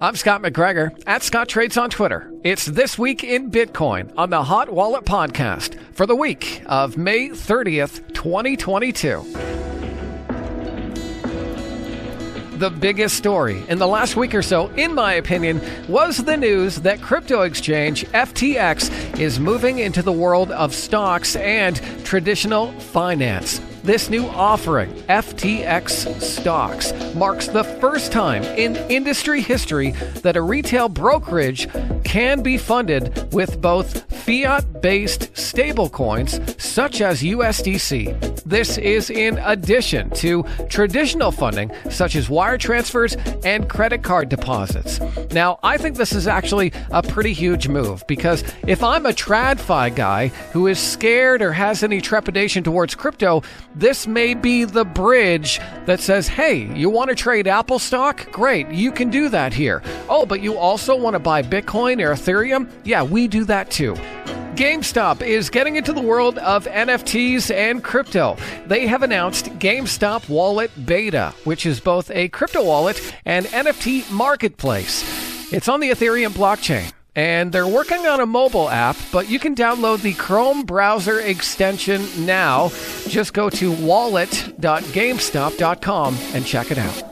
I'm Scott McGregor at Scott Trades on Twitter. It's This Week in Bitcoin on the Hot Wallet Podcast for the week of May 30th, 2022. The biggest story in the last week or so, in my opinion, was the news that crypto exchange FTX is moving into the world of stocks and traditional finance. This new offering, FTX Stocks, marks the first time in industry history that a retail brokerage can be funded with both fiat based stablecoins such as USDC. This is in addition to traditional funding such as wire transfers and credit card deposits. Now, I think this is actually a pretty huge move because if I'm a TradFi guy who is scared or has any trepidation towards crypto, this may be the bridge that says, hey, you want to trade Apple stock? Great, you can do that here. Oh, but you also want to buy Bitcoin or Ethereum? Yeah, we do that too. GameStop is getting into the world of NFTs and crypto. They have announced GameStop Wallet Beta, which is both a crypto wallet and NFT marketplace. It's on the Ethereum blockchain and they're working on a mobile app, but you can download the Chrome browser extension now. Just go to wallet.gamestop.com and check it out.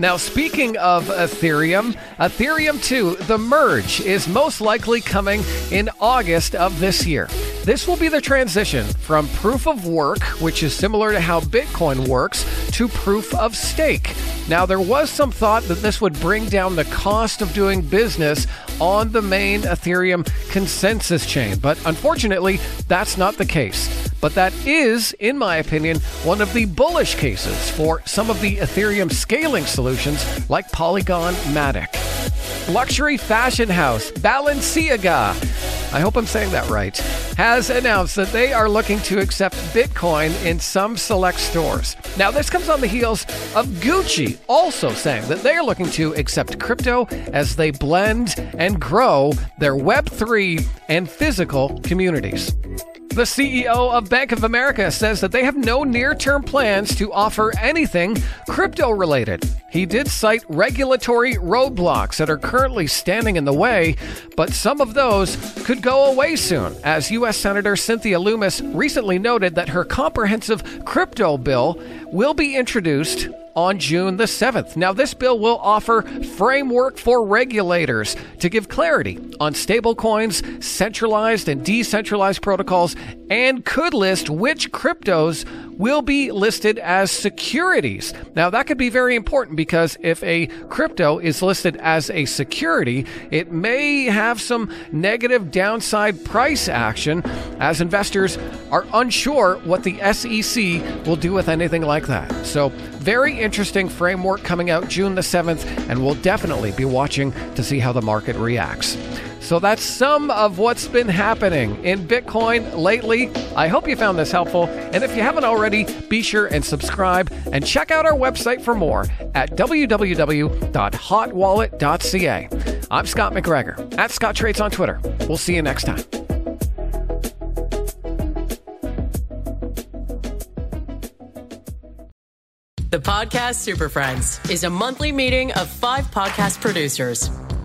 Now, speaking of Ethereum, Ethereum 2, the merge, is most likely coming in August of this year. This will be the transition from proof of work, which is similar to how Bitcoin works, to proof of stake. Now, there was some thought that this would bring down the cost of doing business on the main Ethereum consensus chain, but unfortunately, that's not the case. But that is, in my opinion, one of the bullish cases for some of the Ethereum scaling solutions like Polygon Matic. Luxury fashion house Balenciaga, I hope I'm saying that right, has announced that they are looking to accept Bitcoin in some select stores. Now, this comes on the heels of Gucci also saying that they are looking to accept crypto as they blend and grow their Web3 and physical communities. The CEO of Bank of America says that they have no near term plans to offer anything crypto related. He did cite regulatory roadblocks that are currently standing in the way, but some of those could go away soon, as U.S. Senator Cynthia Lummis recently noted that her comprehensive crypto bill will be introduced on June the 7th. Now, this bill will offer framework for regulators to give clarity on stablecoins, centralized and decentralized protocols, and could list which cryptos will be listed as securities. Now, that could be very important because if a crypto is listed as a security, it may have some negative downside price action as investors are unsure what the SEC will do with anything like that. So, very interesting framework coming out June the 7th, and we'll definitely be watching to see how the market reacts. So that's some of what's been happening in Bitcoin lately. I hope you found this helpful. And if you haven't already, be sure and subscribe and check out our website for more at www.hotwallet.ca. I'm Scott McGregor at Scott Trades on Twitter. We'll see you next time. The Podcast Super Friends is a monthly meeting of five podcast producers.